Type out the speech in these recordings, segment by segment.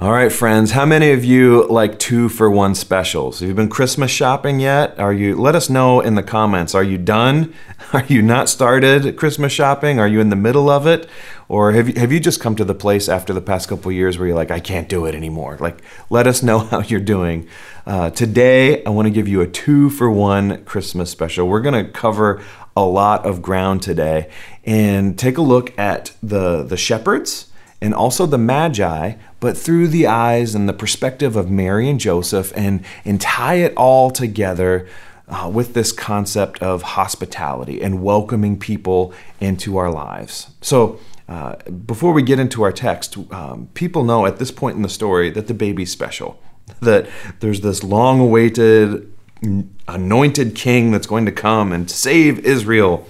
All right, friends, how many of you like two for one specials? Have you been Christmas shopping yet? Are you let us know in the comments. Are you done? Are you not started Christmas shopping? Are you in the middle of it? Or have you, have you just come to the place after the past couple years where you're like, I can't do it anymore? Like, let us know how you're doing. Uh, today, I want to give you a two for one Christmas special. We're going to cover a lot of ground today and take a look at the, the shepherds and also the Magi, but through the eyes and the perspective of Mary and Joseph, and, and tie it all together uh, with this concept of hospitality and welcoming people into our lives. So, uh, before we get into our text, um, people know at this point in the story that the baby's special, that there's this long awaited anointed king that's going to come and save Israel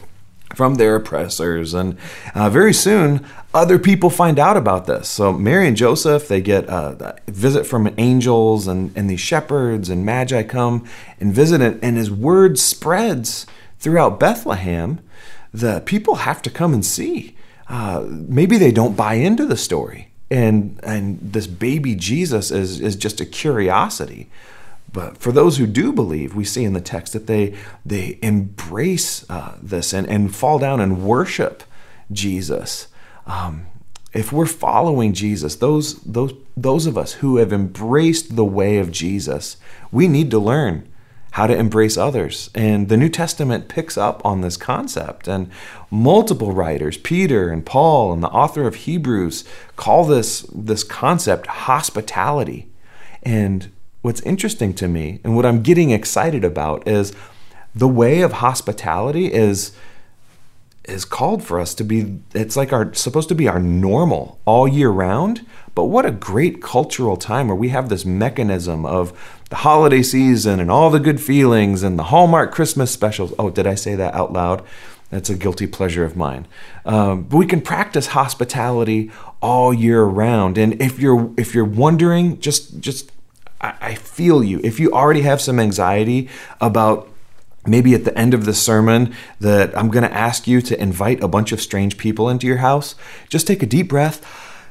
from their oppressors. And uh, very soon, other people find out about this. So Mary and Joseph, they get a visit from angels, and, and these shepherds and magi come and visit it. And as word spreads throughout Bethlehem, the people have to come and see. Uh, maybe they don't buy into the story, and and this baby Jesus is is just a curiosity. But for those who do believe, we see in the text that they they embrace uh, this and, and fall down and worship Jesus. Um, if we're following Jesus, those those those of us who have embraced the way of Jesus, we need to learn how to embrace others. And the New Testament picks up on this concept. And multiple writers, Peter and Paul and the author of Hebrews, call this this concept hospitality. And what's interesting to me and what I'm getting excited about is the way of hospitality is is called for us to be it's like our supposed to be our normal all year round. But what a great cultural time where we have this mechanism of the holiday season and all the good feelings and the hallmark christmas specials. Oh did i say that out loud? That's a guilty pleasure of mine. Um, but we can practice hospitality all year round. And if you're if you're wondering just just I, feel you. If you already have some anxiety about maybe at the end of the sermon that I'm going to ask you to invite a bunch of strange people into your house, just take a deep breath,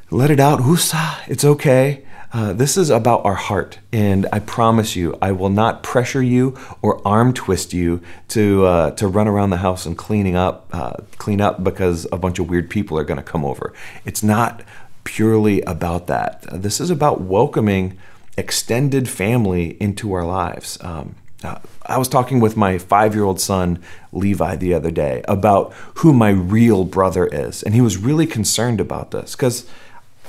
let it out. Woosa, it's okay. Uh, this is about our heart, and I promise you, I will not pressure you or arm twist you to uh, to run around the house and cleaning up, uh, clean up because a bunch of weird people are going to come over. It's not purely about that. This is about welcoming extended family into our lives. Um, uh, I was talking with my five year old son, Levi, the other day about who my real brother is. And he was really concerned about this because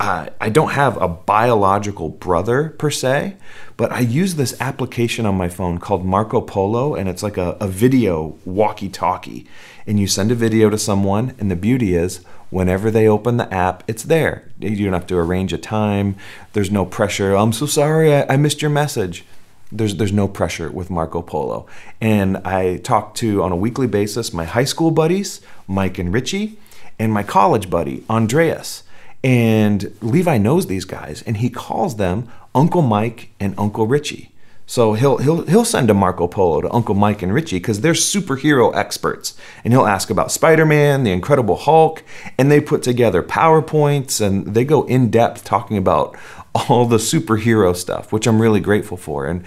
I don't have a biological brother per se, but I use this application on my phone called Marco Polo, and it's like a, a video walkie talkie. And you send a video to someone, and the beauty is whenever they open the app, it's there. You don't have to arrange a time. There's no pressure. I'm so sorry, I, I missed your message. There's there's no pressure with Marco Polo. And I talk to on a weekly basis my high school buddies, Mike and Richie, and my college buddy, Andreas. And Levi knows these guys and he calls them Uncle Mike and Uncle Richie. So he'll he'll he'll send a Marco Polo to Uncle Mike and Richie because they're superhero experts, and he'll ask about Spider-Man, the Incredible Hulk, and they put together powerpoints and they go in depth talking about all the superhero stuff, which I'm really grateful for. And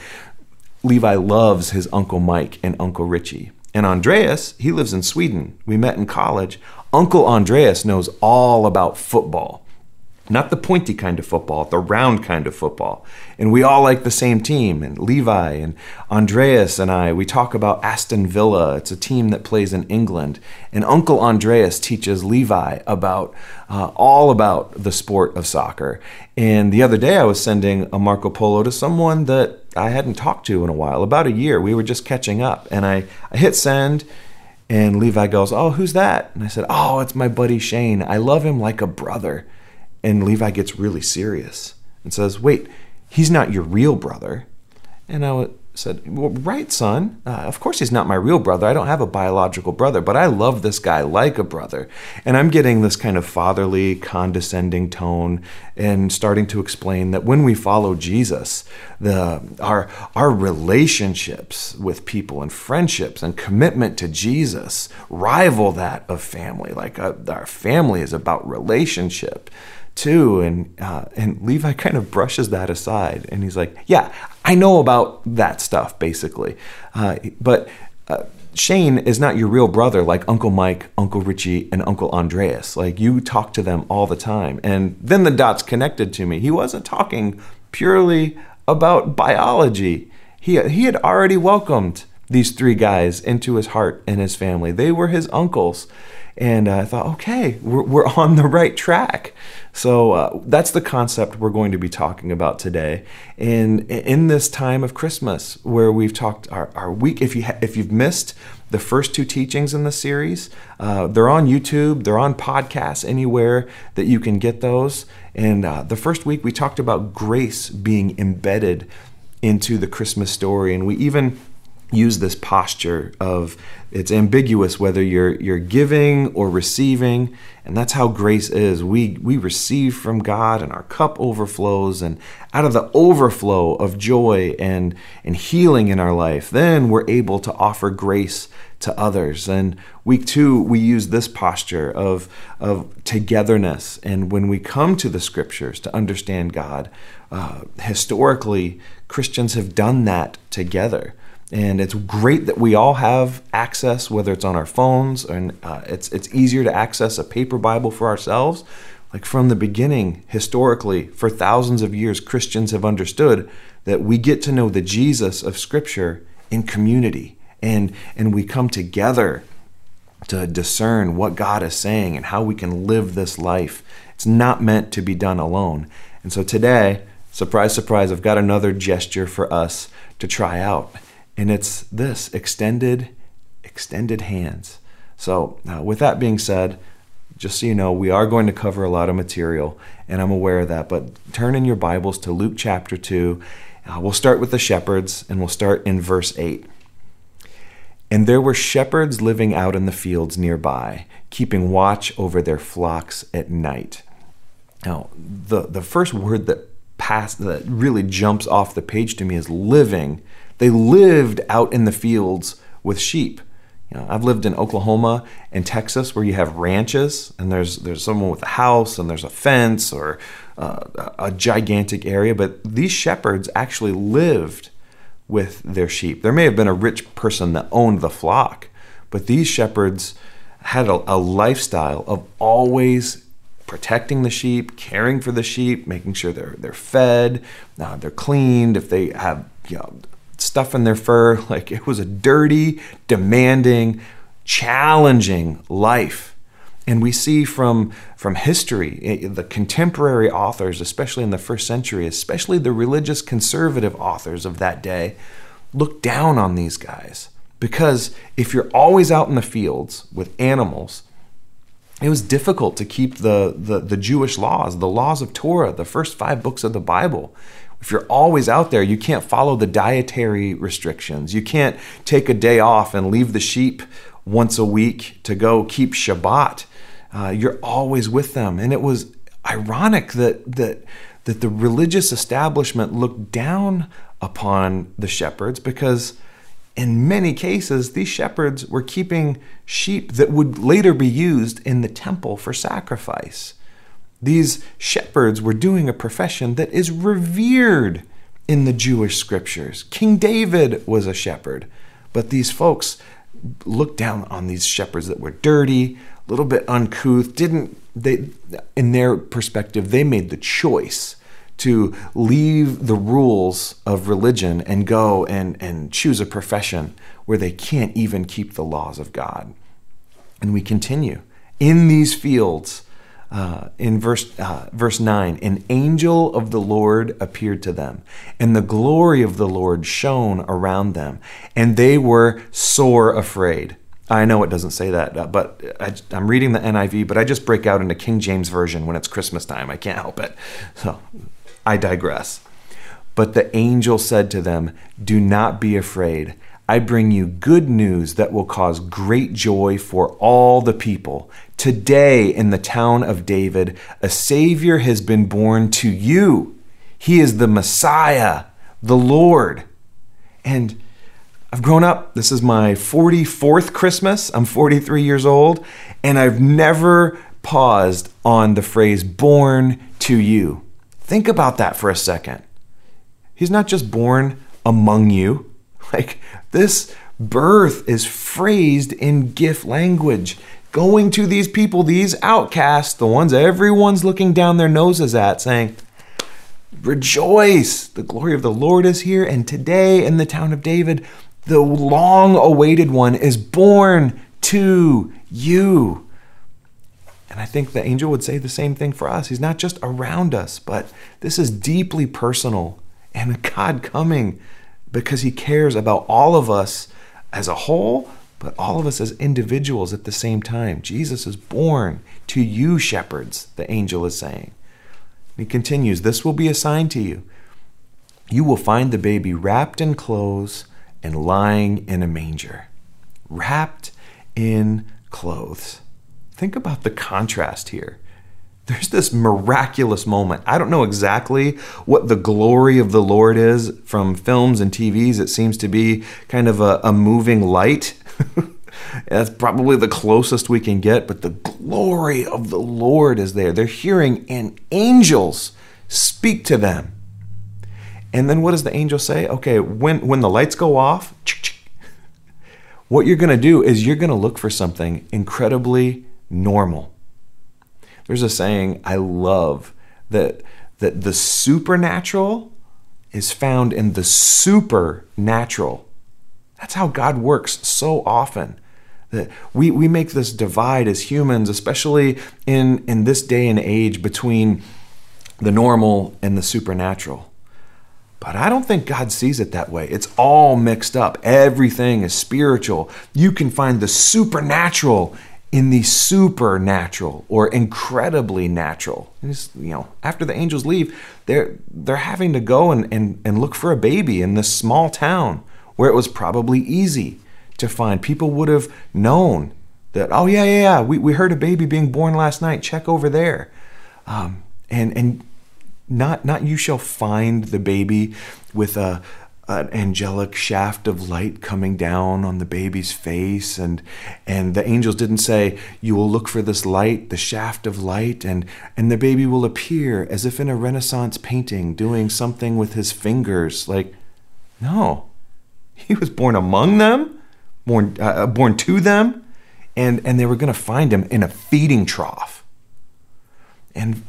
Levi loves his Uncle Mike and Uncle Richie. And Andreas, he lives in Sweden. We met in college. Uncle Andreas knows all about football. Not the pointy kind of football, the round kind of football. And we all like the same team. And Levi and Andreas and I, we talk about Aston Villa. It's a team that plays in England. And Uncle Andreas teaches Levi about uh, all about the sport of soccer. And the other day I was sending a Marco Polo to someone that I hadn't talked to in a while, about a year. We were just catching up. And I, I hit send. And Levi goes, Oh, who's that? And I said, Oh, it's my buddy Shane. I love him like a brother. And Levi gets really serious and says, Wait, he's not your real brother. And I said, Well, right, son. Uh, of course, he's not my real brother. I don't have a biological brother, but I love this guy like a brother. And I'm getting this kind of fatherly, condescending tone and starting to explain that when we follow Jesus, the, our, our relationships with people and friendships and commitment to Jesus rival that of family. Like uh, our family is about relationship too. And uh, and Levi kind of brushes that aside, and he's like, "Yeah, I know about that stuff, basically, uh, but." Uh, Shane is not your real brother like Uncle Mike, Uncle Richie, and Uncle Andreas. Like you talk to them all the time. And then the dots connected to me. He wasn't talking purely about biology. He, he had already welcomed these three guys into his heart and his family. They were his uncles. And uh, I thought, okay, we're, we're on the right track. So uh, that's the concept we're going to be talking about today. And in this time of Christmas, where we've talked our, our week, if you ha- if you've missed the first two teachings in the series, uh, they're on YouTube, they're on podcasts, anywhere that you can get those. And uh, the first week we talked about grace being embedded into the Christmas story, and we even use this posture of it's ambiguous whether you're you're giving or receiving and that's how grace is. We we receive from God and our cup overflows and out of the overflow of joy and and healing in our life then we're able to offer grace to others. And week 2 we use this posture of of togetherness. And when we come to the scriptures to understand God uh, historically Christians have done that together and it's great that we all have access, whether it's on our phones and uh, it's it's easier to access a paper Bible for ourselves. Like from the beginning, historically, for thousands of years, Christians have understood that we get to know the Jesus of Scripture in community, and and we come together to discern what God is saying and how we can live this life. It's not meant to be done alone. And so today, surprise, surprise, I've got another gesture for us to try out and it's this extended extended hands. So uh, with that being said just so you know we are going to cover a lot of material and i'm aware of that but turn in your bibles to luke chapter 2 uh, we'll start with the shepherds and we'll start in verse 8 and there were shepherds living out in the fields nearby keeping watch over their flocks at night. Now the, the first word that passed that really jumps off the page to me is living they lived out in the fields with sheep. You know, I've lived in Oklahoma and Texas where you have ranches and there's there's someone with a house and there's a fence or uh, a gigantic area, but these shepherds actually lived with their sheep. There may have been a rich person that owned the flock, but these shepherds had a, a lifestyle of always protecting the sheep, caring for the sheep, making sure they're they're fed, uh, they're cleaned. If they have you know, stuff in their fur. Like it was a dirty, demanding, challenging life. And we see from, from history, the contemporary authors, especially in the first century, especially the religious conservative authors of that day, look down on these guys. Because if you're always out in the fields with animals, it was difficult to keep the, the, the Jewish laws, the laws of Torah, the first five books of the Bible if you're always out there, you can't follow the dietary restrictions. You can't take a day off and leave the sheep once a week to go keep Shabbat. Uh, you're always with them. And it was ironic that, that, that the religious establishment looked down upon the shepherds because in many cases, these shepherds were keeping sheep that would later be used in the temple for sacrifice. These shepherds were doing a profession that is revered in the Jewish scriptures. King David was a shepherd, but these folks looked down on these shepherds that were dirty, a little bit uncouth, didn't they in their perspective they made the choice to leave the rules of religion and go and, and choose a profession where they can't even keep the laws of God. And we continue. In these fields, uh, in verse, uh, verse 9, an angel of the Lord appeared to them, and the glory of the Lord shone around them, and they were sore afraid. I know it doesn't say that, uh, but I, am reading the NIV, but I just break out into King James Version when it's Christmas time. I can't help it. So I digress. But the angel said to them, Do not be afraid. I bring you good news that will cause great joy for all the people. Today, in the town of David, a Savior has been born to you. He is the Messiah, the Lord. And I've grown up. This is my 44th Christmas. I'm 43 years old, and I've never paused on the phrase born to you. Think about that for a second. He's not just born among you. Like this birth is phrased in gift language, going to these people, these outcasts, the ones everyone's looking down their noses at, saying, Rejoice! The glory of the Lord is here, and today in the town of David, the long awaited one is born to you. And I think the angel would say the same thing for us. He's not just around us, but this is deeply personal and God coming because he cares about all of us as a whole, but all of us as individuals at the same time. Jesus is born to you, shepherds, the angel is saying. He continues, This will be a sign to you. You will find the baby wrapped in clothes and lying in a manger. Wrapped in clothes. Think about the contrast here. There's this miraculous moment. I don't know exactly what the glory of the Lord is from films and TVs. It seems to be kind of a, a moving light. That's probably the closest we can get, but the glory of the Lord is there. They're hearing and angels speak to them. And then what does the angel say? Okay, when, when the lights go off, what you're going to do is you're going to look for something incredibly normal. There's a saying I love that that the supernatural is found in the supernatural. That's how God works so often. That we, we make this divide as humans, especially in, in this day and age, between the normal and the supernatural. But I don't think God sees it that way. It's all mixed up. Everything is spiritual. You can find the supernatural in the supernatural or incredibly natural. you know, after the angels leave, they're they're having to go and, and, and look for a baby in this small town where it was probably easy to find. People would have known that, oh yeah, yeah, yeah, we, we heard a baby being born last night. Check over there. Um, and and not not you shall find the baby with a an angelic shaft of light coming down on the baby's face and and the angels didn't say you will look for this light the shaft of light and and the baby will appear as if in a renaissance painting doing something with his fingers like no. He was born among them born uh, uh born to them and and they were going to find him in a feeding trough. And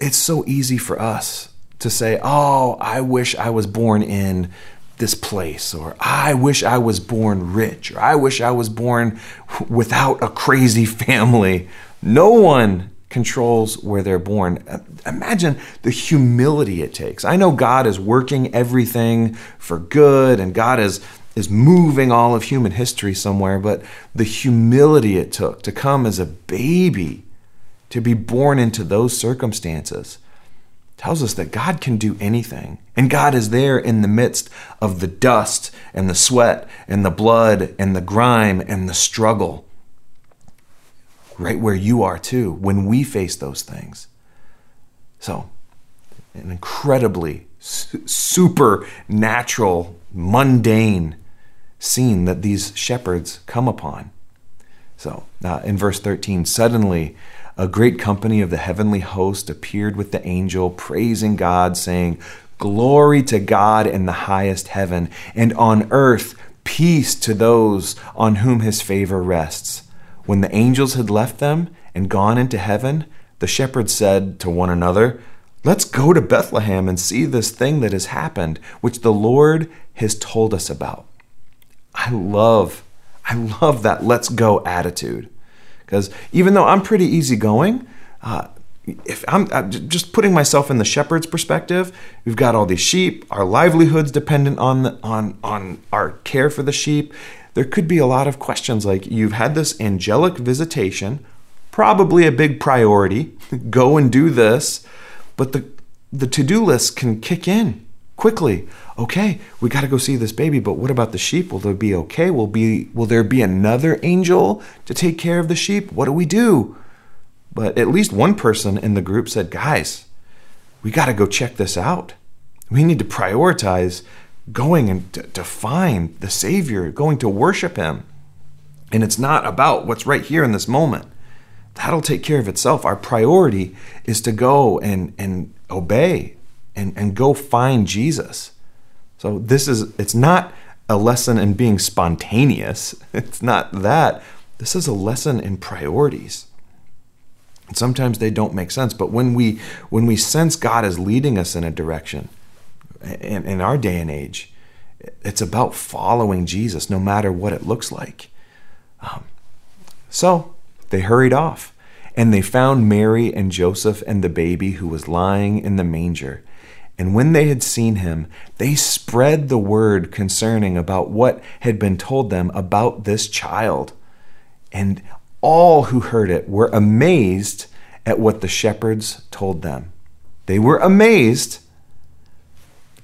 it's so easy for us to say, oh, I wish I was born in this place, or I wish I was born rich, or I wish I was born without a crazy family. No one controls where they're born. Imagine the humility it takes. I know God is working everything for good and God is is moving all of human history somewhere, but the humility it took to come as a baby to be born into those circumstances tells us that God can do anything. And God is there in the midst of the dust and the sweat and the blood and the grime and the struggle. Right where you are too, when we face those things. So, an incredibly supernatural, mundane scene that these shepherds come upon. So, uh, in verse 13, suddenly a great company of the heavenly host appeared with the angel, praising God, saying, Glory to God in the highest heaven, and on earth peace to those on whom his favor rests. When the angels had left them and gone into heaven, the shepherds said to one another, Let's go to Bethlehem and see this thing that has happened, which the Lord has told us about. I love, I love that let's go attitude. Because even though I'm pretty easygoing, uh, if I'm, I'm just putting myself in the shepherd's perspective, we've got all these sheep, our livelihoods dependent on the, on on our care for the sheep. There could be a lot of questions like you've had this angelic visitation, probably a big priority. Go and do this, but the the to-do list can kick in quickly. Okay, we got to go see this baby, but what about the sheep? Will they be okay? Will be will there be another angel to take care of the sheep? What do we do? But at least one person in the group said, "Guys, we got to go check this out. We need to prioritize going and to, to find the Savior, going to worship Him. And it's not about what's right here in this moment. that'll take care of itself. Our priority is to go and, and obey and, and go find Jesus. So this is it's not a lesson in being spontaneous. It's not that. This is a lesson in priorities. And sometimes they don't make sense, but when we when we sense God is leading us in a direction in, in our day and age, it's about following Jesus no matter what it looks like. Um, so they hurried off, and they found Mary and Joseph and the baby who was lying in the manger. And when they had seen him, they spread the word concerning about what had been told them about this child. And all who heard it were amazed at what the shepherds told them. They were amazed.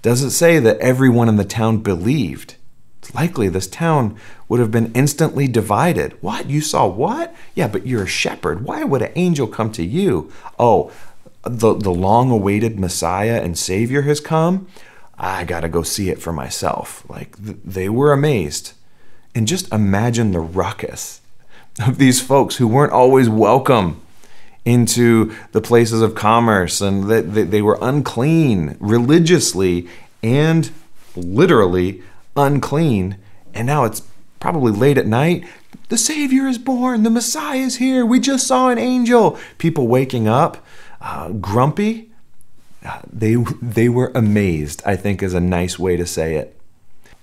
Does it say that everyone in the town believed? It's likely this town would have been instantly divided. What? You saw what? Yeah, but you're a shepherd. Why would an angel come to you? Oh, the, the long awaited Messiah and Savior has come, I got to go see it for myself. Like th- they were amazed. And just imagine the ruckus of these folks who weren't always welcome into the places of commerce and that they, they were unclean religiously and literally unclean. And now it's probably late at night. The Savior is born. The Messiah is here. We just saw an angel. People waking up uh, grumpy. Uh, they, they were amazed, I think is a nice way to say it.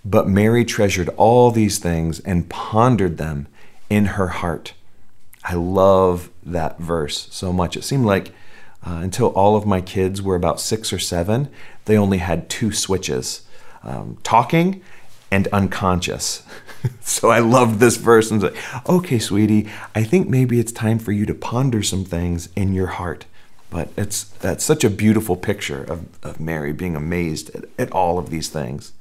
But Mary treasured all these things and pondered them in her heart. I love that verse so much. It seemed like uh, until all of my kids were about six or seven, they only had two switches um, talking and unconscious. so I loved this verse and said, okay, sweetie, I think maybe it's time for you to ponder some things in your heart. But it's that's such a beautiful picture of, of Mary being amazed at, at all of these things.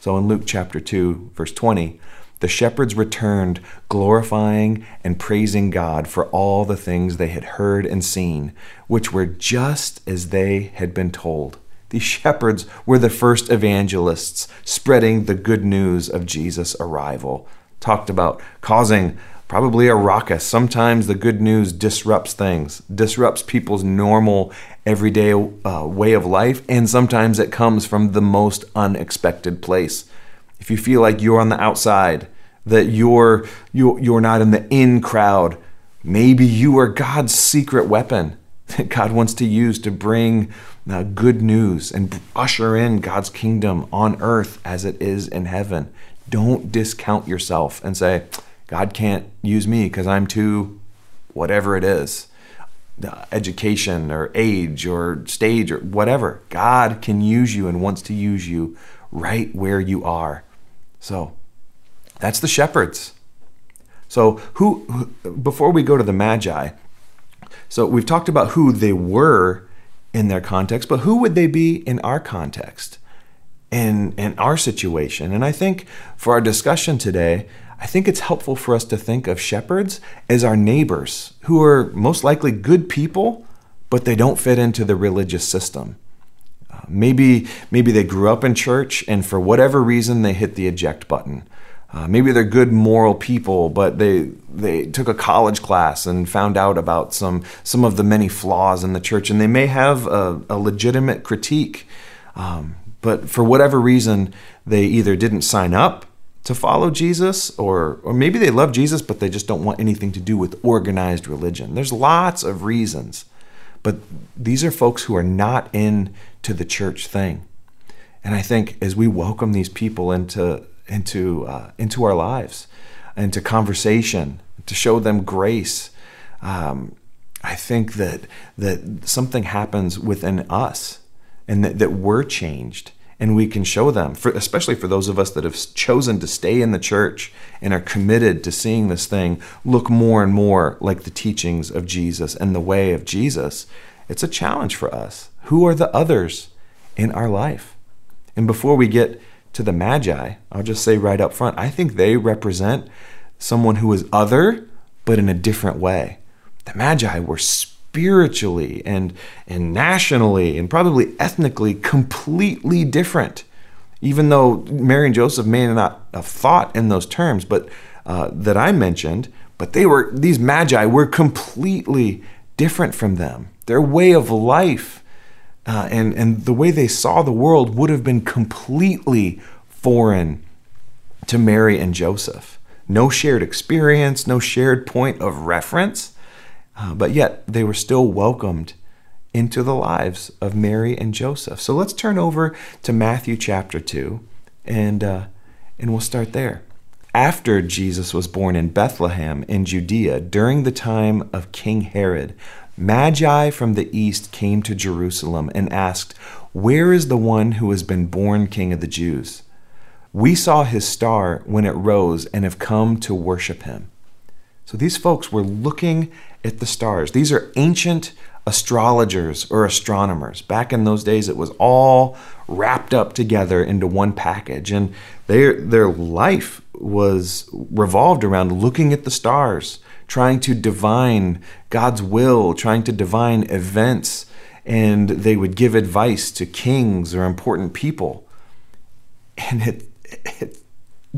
So in Luke chapter 2, verse 20, the shepherds returned, glorifying and praising God for all the things they had heard and seen, which were just as they had been told. These shepherds were the first evangelists spreading the good news of Jesus' arrival. Talked about causing probably a ruckus. Sometimes the good news disrupts things, disrupts people's normal, everyday uh, way of life, and sometimes it comes from the most unexpected place. If you feel like you're on the outside, that you're you're, you're not in the in crowd, maybe you are God's secret weapon that God wants to use to bring uh, good news and usher in God's kingdom on earth as it is in heaven. Don't discount yourself and say, God can't use me because I'm too whatever it is education or age or stage or whatever. God can use you and wants to use you right where you are. So that's the shepherds. So, who, who, before we go to the Magi, so we've talked about who they were in their context, but who would they be in our context, in, in our situation? And I think for our discussion today, I think it's helpful for us to think of shepherds as our neighbors who are most likely good people, but they don't fit into the religious system. Uh, maybe, maybe they grew up in church and for whatever reason they hit the eject button. Uh, maybe they're good moral people, but they they took a college class and found out about some some of the many flaws in the church, and they may have a, a legitimate critique, um, but for whatever reason, they either didn't sign up to follow Jesus, or or maybe they love Jesus, but they just don't want anything to do with organized religion. There's lots of reasons, but these are folks who are not into the church thing. And I think as we welcome these people into into uh, into our lives, into conversation, to show them grace, um, I think that that something happens within us, and that, that we're changed and we can show them, for, especially for those of us that have chosen to stay in the church and are committed to seeing this thing look more and more like the teachings of Jesus and the way of Jesus. It's a challenge for us. Who are the others in our life? And before we get to the Magi, I'll just say right up front, I think they represent someone who is other, but in a different way. The Magi were spiritually and, and nationally and probably ethnically completely different. Even though Mary and Joseph may not have thought in those terms, but uh, that I mentioned, But they were these magi were completely different from them. Their way of life uh, and and the way they saw the world would have been completely foreign to Mary and Joseph. No shared experience, no shared point of reference, uh, but yet they were still welcomed into the lives of Mary and Joseph. So let's turn over to Matthew chapter 2 and, uh, and we'll start there. After Jesus was born in Bethlehem in Judea during the time of King Herod, Magi from the east came to Jerusalem and asked, Where is the one who has been born King of the Jews? We saw his star when it rose and have come to worship him. So these folks were looking at the stars. These are ancient astrologers or astronomers. Back in those days, it was all wrapped up together into one package, and their their life was revolved around looking at the stars, trying to divine God's will, trying to divine events, and they would give advice to kings or important people. And it, it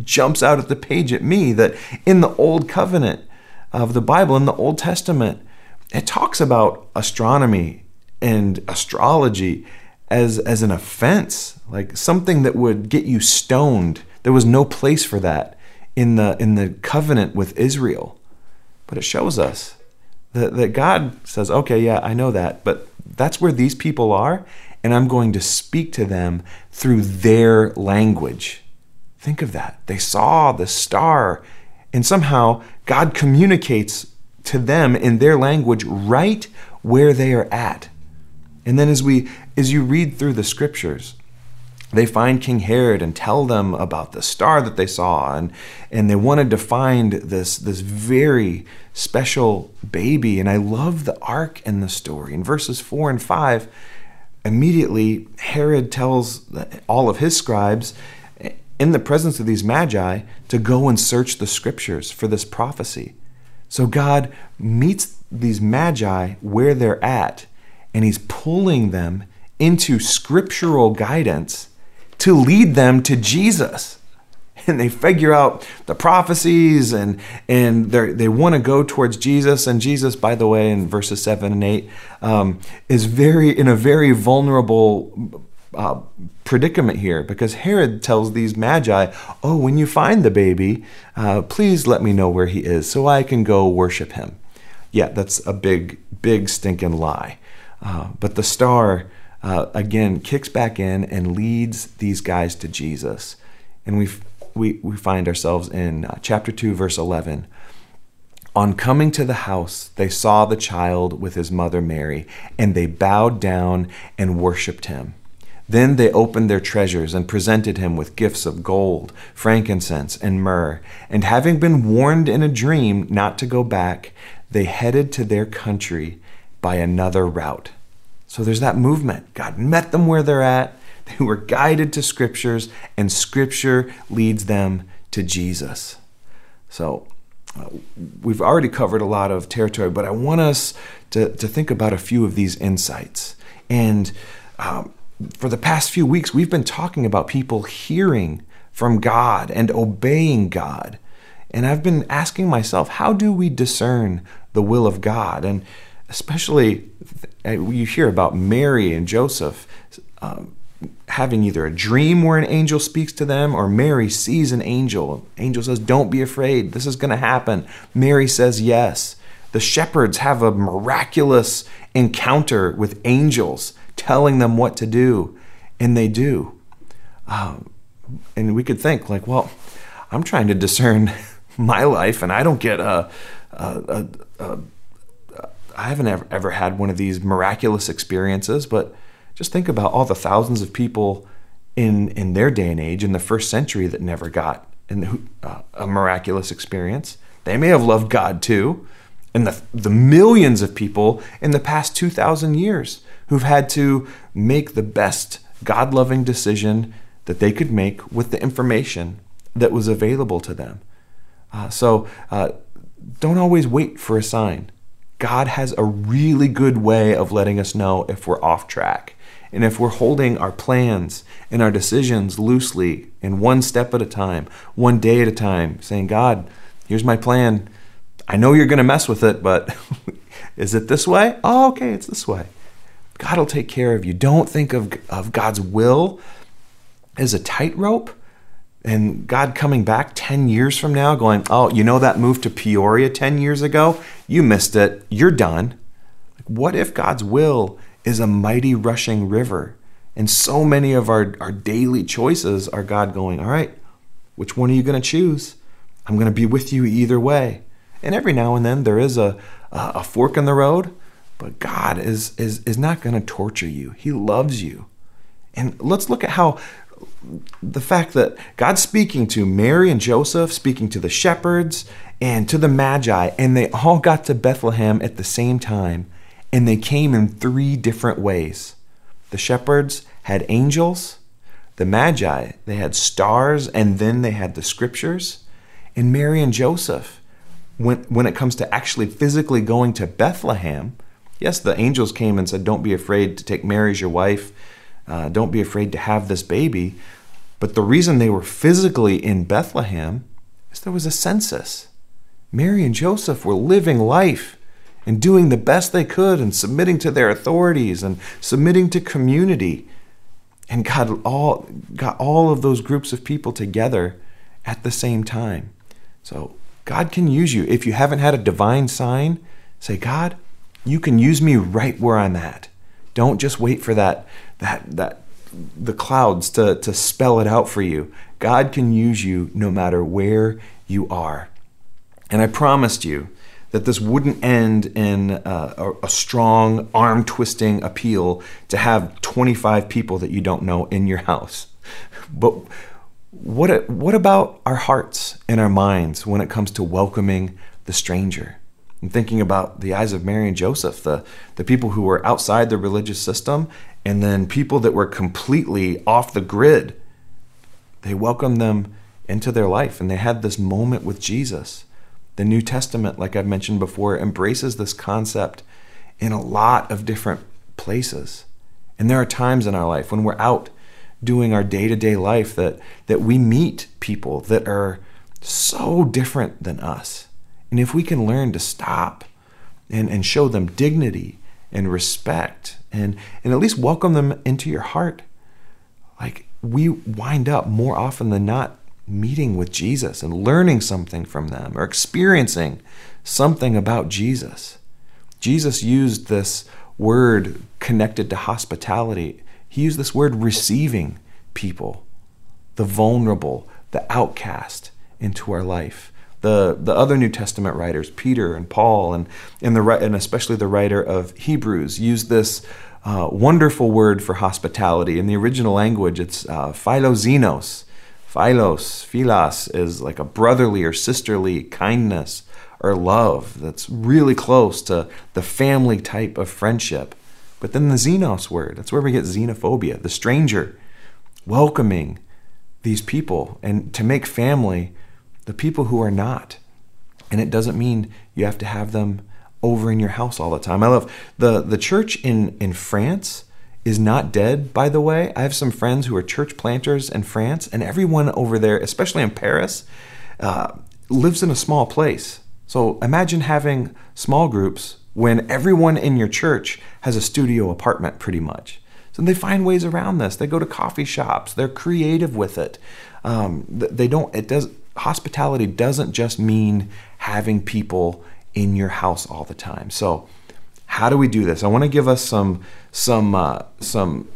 jumps out at the page at me that in the Old Covenant of the Bible, in the Old Testament, it talks about astronomy and astrology as, as an offense, like something that would get you stoned. There was no place for that in the, in the covenant with Israel. But it shows us that, that God says, okay, yeah, I know that, but that's where these people are, and I'm going to speak to them through their language. Think of that. They saw the star, and somehow God communicates to them in their language right where they are at. And then as we as you read through the scriptures, they find King Herod and tell them about the star that they saw and and they wanted to find this this very special baby and I love the arc in the story. In verses 4 and 5, immediately Herod tells all of his scribes in the presence of these magi to go and search the scriptures for this prophecy. So God meets these magi where they're at, and He's pulling them into scriptural guidance to lead them to Jesus. And they figure out the prophecies and, and they want to go towards Jesus. And Jesus, by the way, in verses 7 and 8, um, is very in a very vulnerable uh, predicament here because Herod tells these magi, Oh, when you find the baby, uh, please let me know where he is so I can go worship him. Yeah, that's a big, big stinking lie. Uh, but the star, uh, again, kicks back in and leads these guys to Jesus. And we we, we find ourselves in uh, chapter 2, verse 11. On coming to the house, they saw the child with his mother Mary, and they bowed down and worshiped him. Then they opened their treasures and presented him with gifts of gold, frankincense, and myrrh. And having been warned in a dream not to go back, they headed to their country by another route. So there's that movement. God met them where they're at. They were guided to scriptures, and scripture leads them to Jesus. So uh, we've already covered a lot of territory, but I want us to, to think about a few of these insights. And um, for the past few weeks, we've been talking about people hearing from God and obeying God. And I've been asking myself, how do we discern the will of God? And especially, uh, you hear about Mary and Joseph um, having either a dream where an angel speaks to them or Mary sees an angel. Angel says, Don't be afraid, this is going to happen. Mary says, Yes. The shepherds have a miraculous encounter with angels telling them what to do, and they do. Um, and we could think, like, well, I'm trying to discern my life, and I don't get a, a, a, a I haven't ever, ever had one of these miraculous experiences, but just think about all the thousands of people in in their day and age in the first century that never got uh, a miraculous experience. They may have loved God too, and the the millions of people in the past two thousand years who've had to make the best God loving decision that they could make with the information that was available to them. Uh, so uh, don't always wait for a sign. God has a really good way of letting us know if we're off track. And if we're holding our plans and our decisions loosely and one step at a time, one day at a time, saying, God, here's my plan. I know you're going to mess with it, but is it this way? Oh, okay, it's this way. God will take care of you. Don't think of, of God's will as a tightrope and God coming back 10 years from now going, oh, you know that move to Peoria 10 years ago? You missed it. You're done. What if God's will is a mighty rushing river? And so many of our, our daily choices are God going, all right, which one are you going to choose? I'm going to be with you either way. And every now and then there is a, a fork in the road, but God is, is, is not going to torture you. He loves you. And let's look at how the fact that God's speaking to Mary and Joseph, speaking to the shepherds and to the Magi, and they all got to Bethlehem at the same time, and they came in three different ways. The shepherds had angels, the Magi, they had stars, and then they had the scriptures. And Mary and Joseph, when, when it comes to actually physically going to Bethlehem, yes, the angels came and said, Don't be afraid to take Mary as your wife uh, don't be afraid to have this baby. But the reason they were physically in Bethlehem is there was a census. Mary and Joseph were living life and doing the best they could and submitting to their authorities and submitting to community. And God all got all of those groups of people together at the same time. So God can use you. If you haven't had a divine sign, say, God, you can use me right where I'm at. Don't just wait for that that that the clouds to, to spell it out for you. God can use you no matter where you are. And I promised you that this wouldn't end in a, a strong arm twisting appeal to have 25 people that you don't know in your house. But what, what about our hearts and our minds when it comes to welcoming the stranger? I'm thinking about the eyes of Mary and Joseph, the, the people who were outside the religious system, and then people that were completely off the grid. They welcomed them into their life and they had this moment with Jesus. The New Testament, like I've mentioned before, embraces this concept in a lot of different places. And there are times in our life when we're out doing our day to day life that, that we meet people that are so different than us and if we can learn to stop and, and show them dignity and respect and, and at least welcome them into your heart, like we wind up more often than not meeting with Jesus and learning something from them or experiencing something about Jesus. Jesus used this word connected to hospitality. He used this word receiving people, the vulnerable, the outcast into our life the the other New Testament writers, Peter and Paul, and and the and especially the writer of Hebrews, use this uh, wonderful word for hospitality. In the original language, it's uh, philoxenos. Philos, philos is like a brotherly or sisterly kindness or love that's really close to the family type of friendship. But then the xenos word, that's where we get xenophobia, the stranger, welcoming these people and to make family the people who are not. And it doesn't mean you have to have them over in your house all the time. I love the the church in in France is not dead, by the way. I have some friends who are church planters in France, and everyone over there, especially in Paris, uh, lives in a small place. So imagine having small groups when everyone in your church has a studio apartment, pretty much. So they find ways around this. They go to coffee shops. They're creative with it. Um, they don't. It does hospitality doesn't just mean having people in your house all the time. So, how do we do this? I want to give us some some uh, some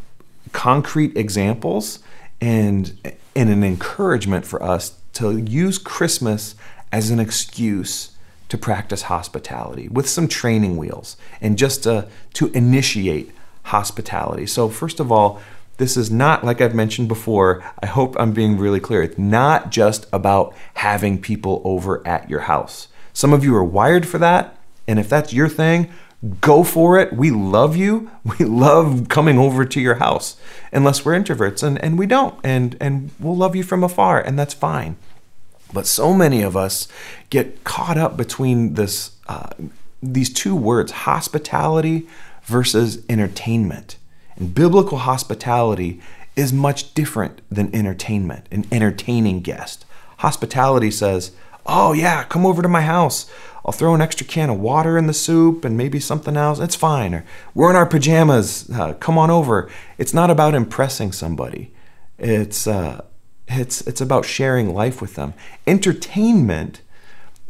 concrete examples and and an encouragement for us to use Christmas as an excuse to practice hospitality with some training wheels and just to, to initiate hospitality. So, first of all, this is not, like I've mentioned before, I hope I'm being really clear. It's not just about having people over at your house. Some of you are wired for that, and if that's your thing, go for it. We love you. We love coming over to your house, unless we're introverts, and, and we don't, and, and we'll love you from afar, and that's fine. But so many of us get caught up between this, uh, these two words, hospitality versus entertainment. Biblical hospitality is much different than entertainment, an entertaining guest. Hospitality says, Oh, yeah, come over to my house. I'll throw an extra can of water in the soup and maybe something else. It's fine. Or we're in our pajamas. Uh, come on over. It's not about impressing somebody. It's uh, it's it's about sharing life with them. Entertainment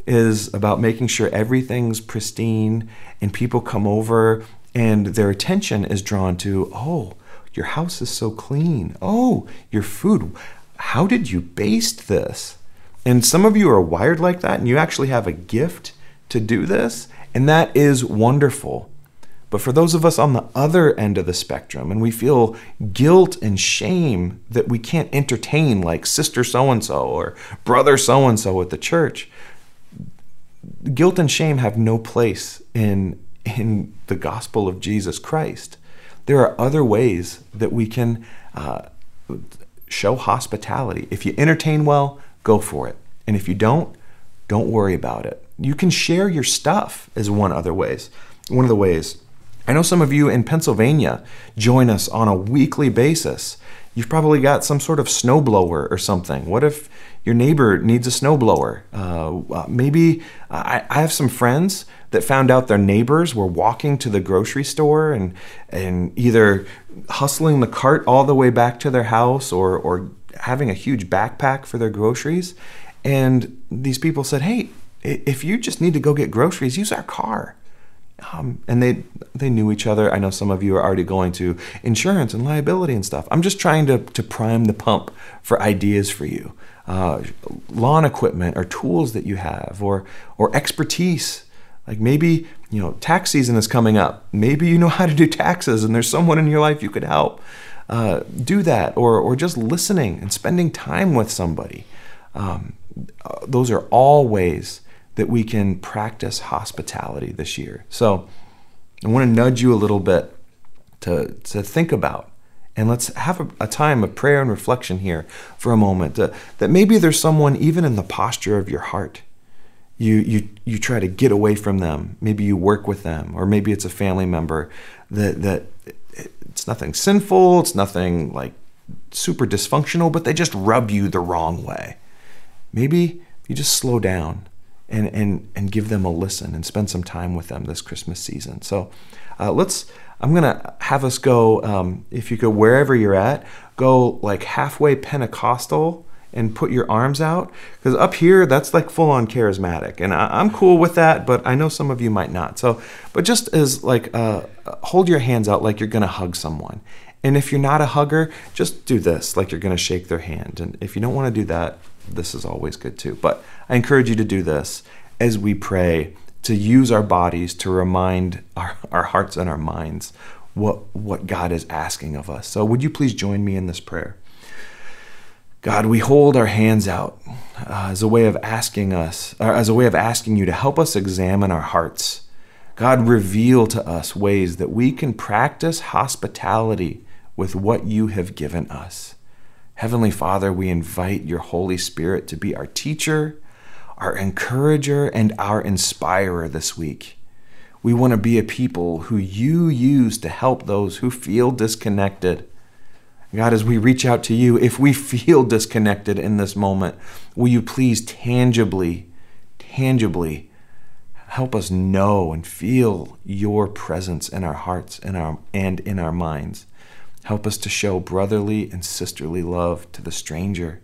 is about making sure everything's pristine and people come over and their attention is drawn to, oh, your house is so clean. Oh, your food. How did you baste this? And some of you are wired like that and you actually have a gift to do this, and that is wonderful. But for those of us on the other end of the spectrum, and we feel guilt and shame that we can't entertain like sister so and so or brother so and so at the church, guilt and shame have no place in, in the gospel of Jesus Christ. There are other ways that we can uh, show hospitality. If you entertain well, go for it. And if you don't, don't worry about it. You can share your stuff as one other ways. One of the ways. I know some of you in Pennsylvania join us on a weekly basis. You've probably got some sort of snowblower or something. What if your neighbor needs a snowblower? Uh, uh, maybe I, I have some friends that found out their neighbors were walking to the grocery store and and either hustling the cart all the way back to their house or or having a huge backpack for their groceries. And these people said, "Hey, if you just need to go get groceries, use our car." Um, and they they knew each other. I know some of you are already going to insurance and liability and stuff. I'm just trying to to prime the pump for ideas for you, uh, lawn equipment or tools that you have, or or expertise. Like maybe you know tax season is coming up. Maybe you know how to do taxes, and there's someone in your life you could help. Uh, do that, or or just listening and spending time with somebody. Um, uh, those are all ways that we can practice hospitality this year. So I want to nudge you a little bit to, to think about. And let's have a, a time of prayer and reflection here for a moment. Uh, that maybe there's someone, even in the posture of your heart, you, you, you try to get away from them. Maybe you work with them, or maybe it's a family member that, that it's nothing sinful, it's nothing like super dysfunctional, but they just rub you the wrong way. Maybe you just slow down and, and, and give them a listen and spend some time with them this Christmas season. So uh, let's, I'm going to have us go, um, if you go wherever you're at, go like halfway Pentecostal and put your arms out. Because up here, that's like full on charismatic. And I, am cool with that, but I know some of you might not. So, but just as like, uh, hold your hands out like you're going to hug someone. And if you're not a hugger, just do this like you're going to shake their hand. And if you don't want to do that, this is always good too. But I encourage you to do this as we pray, to use our bodies to remind our, our hearts and our minds what, what God is asking of us. So, would you please join me in this prayer? God, we hold our hands out uh, as a way of asking us, as a way of asking you to help us examine our hearts. God, reveal to us ways that we can practice hospitality with what you have given us. Heavenly Father, we invite your Holy Spirit to be our teacher, our encourager, and our inspirer this week. We want to be a people who you use to help those who feel disconnected. God, as we reach out to you, if we feel disconnected in this moment, will you please tangibly, tangibly help us know and feel your presence in our hearts and, our, and in our minds? Help us to show brotherly and sisterly love to the stranger.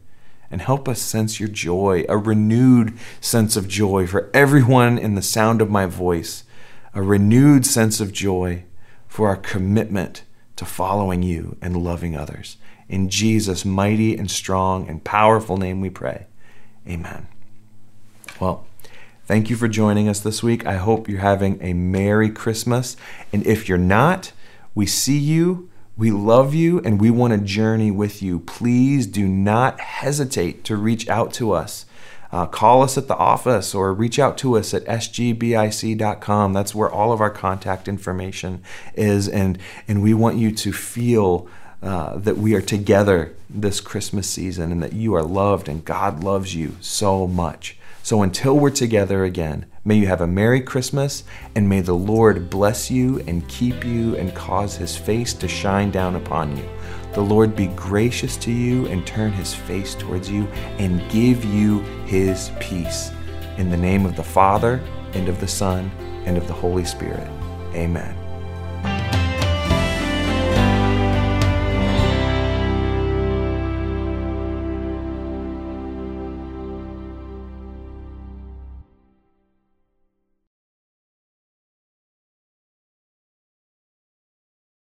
And help us sense your joy, a renewed sense of joy for everyone in the sound of my voice, a renewed sense of joy for our commitment to following you and loving others. In Jesus' mighty and strong and powerful name we pray. Amen. Well, thank you for joining us this week. I hope you're having a Merry Christmas. And if you're not, we see you we love you and we want to journey with you. Please do not hesitate to reach out to us. Uh, call us at the office or reach out to us at sgbic.com. That's where all of our contact information is. And, and we want you to feel uh, that we are together this Christmas season and that you are loved and God loves you so much. So until we're together again, may you have a Merry Christmas and may the Lord bless you and keep you and cause his face to shine down upon you. The Lord be gracious to you and turn his face towards you and give you his peace. In the name of the Father, and of the Son, and of the Holy Spirit. Amen.